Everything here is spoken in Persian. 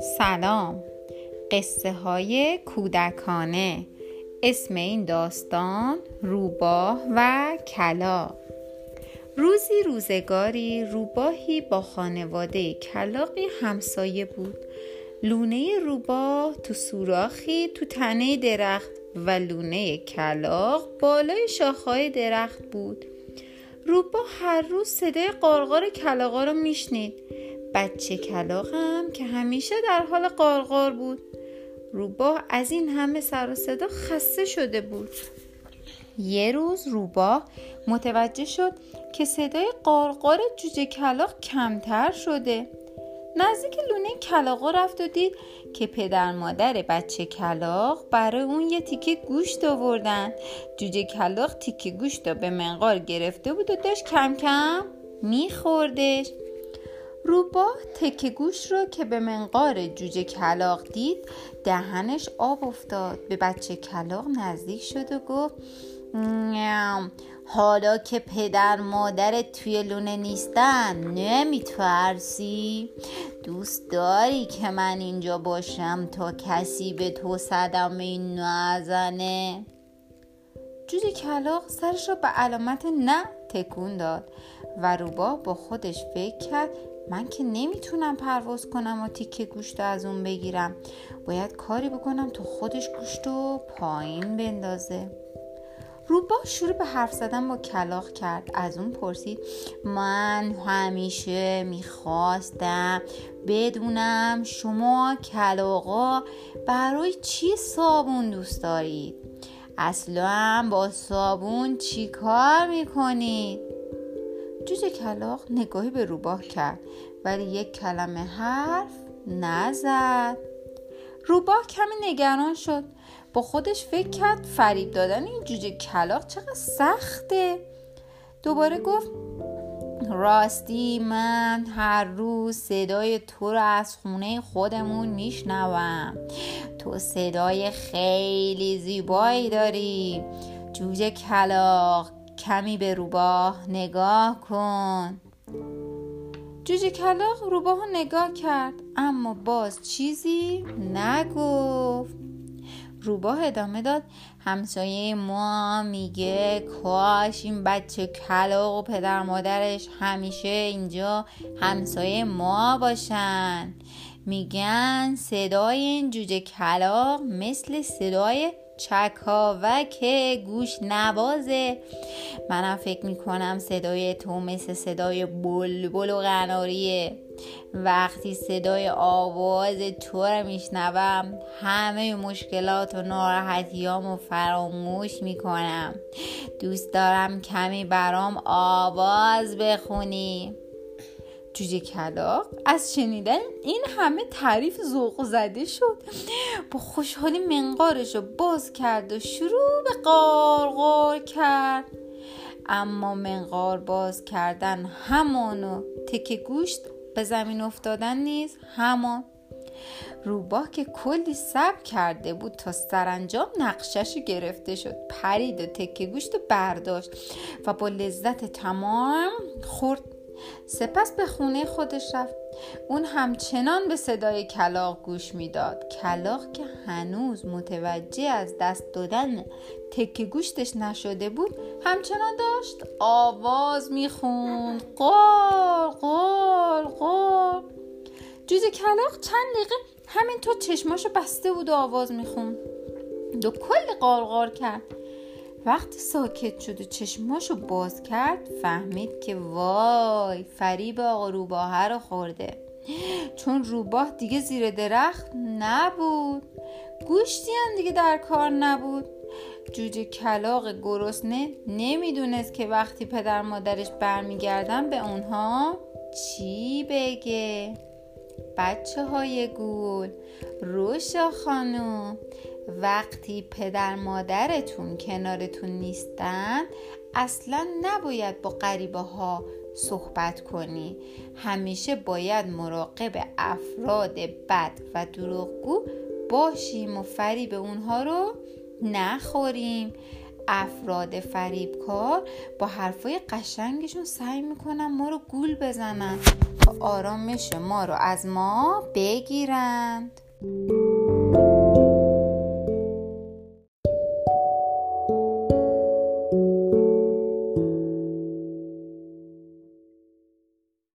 سلام. قصه های کودکانه. اسم این داستان روباه و کلا. روزی روزگاری روباهی با خانواده کلاقی همسایه بود. لونه روباه تو سوراخی تو تنه درخت و لونه کلاق بالای شاخهای درخت بود. روبا هر روز صدای قارقار کلاقا رو میشنید. بچه کلاقم که همیشه در حال قارقار بود. روبا از این همه سر و صدا خسته شده بود. یه روز روبا متوجه شد که صدای قارقار جوجه کلاق کمتر شده. نزدیک لونه کلاقا رفت و دید که پدر مادر بچه کلاق برای اون یه تیکه گوشت آوردن. جوجه کلاق تیکه گوشت رو به منقار گرفته بود و داشت کم کم میخوردش. روباه تکه گوش رو که به منقار جوجه کلاق دید دهنش آب افتاد. به بچه کلاق نزدیک شد و گفت حالا که پدر مادرت توی لونه نیستن نمیترسی؟ دوست داری که من اینجا باشم تا کسی به تو صدمه نزنه؟ جوجه کلاق سرش را به علامت نه تکون داد و روبا با خودش فکر کرد من که نمی‌تونم پرواز کنم و تیکه گوشت از اون بگیرم. باید کاری بکنم تا خودش گوشت رو پایین بندازه. روبا شروع به حرف زدن با کلاق کرد. از اون پرسید من همیشه می‌خواستم بدونم شما کلاقا برای چی صابون دوست دارید؟ اصلا با صابون چی کار می‌کنید؟ جوجه کلاق نگاهی به روباه کرد ولی یک کلمه حرف نزد. روباه کمی نگران شد. با خودش فکر کرد فریب دادن این جوجه کلاق چقدر سخته. دوباره گفت راستی من هر روز صدای تو رو از خونه خودمون میشنوم. تو صدای خیلی زیبایی داری. جوجه کلاق کمی به روباه نگاه کن. جوجه کلاق روباه نگاه کرد اما باز چیزی نگفت. روباه ادامه داد همسایه ما میگه کاش این بچه کلاق و پدر مادرش همیشه اینجا همسایه ما باشن. میگن صدای این جوجه کلاق مثل صدای چکاوک گوش نوازه. منم فکر می‌کنم صدای تو مثل صدای بلبل و قناریه. وقتی صدای آواز تو رو میشنوم همه مشکلات و ناراحتیامو فراموش می‌کنم. دوست دارم کمی برام آواز بخونی. جوجه کلاق از شنیدن این همه تعریف ذوق زده شد. با خوشحالی منقارش رو باز کرد و شروع به قارقار کرد. اما منقار باز کردن همانو تکه گوشت به زمین افتادن نیز همان. روباه که کلی صبر کرده بود تا سرانجام نقشش گرفته شد. پرید و تکه گوشت و برداشت و با لذت تمام خورد. سپس به خونه خودش رفت. اون همچنان به صدای کلاق گوش می‌داد. کلاق که هنوز متوجه از دست دادن تکه گوشتش نشده بود همچنان داشت آواز می‌خوند. قار قار قار جوجه کلاق چند دقیقه همینطور چشماشو بسته بود و آواز می‌خوند. دو کلی قارقار کرد. وقتی ساکت شد و چشماشو باز کرد فهمید که وای فریب آقا روباه رو خورده. چون روباه دیگه زیر درخت نبود. گوشتی هم دیگه در کار نبود. جوجه کلاق گرسنه نمی‌دونست که وقتی پدر مادرش برمیگردن به اونها چی بگه. بچه های گول روشا خانوم. وقتی پدر مادرتون کنارتون نیستن اصلا نباید با غریبه ها صحبت کنی. همیشه باید مراقب افراد بد و دروغگو باشیم و فریب اونها رو نخوریم. افراد فریبکار با حرفای قشنگشون سعی می‌کنن ما رو گول بزنن تا آرامش ما رو از ما بگیرند.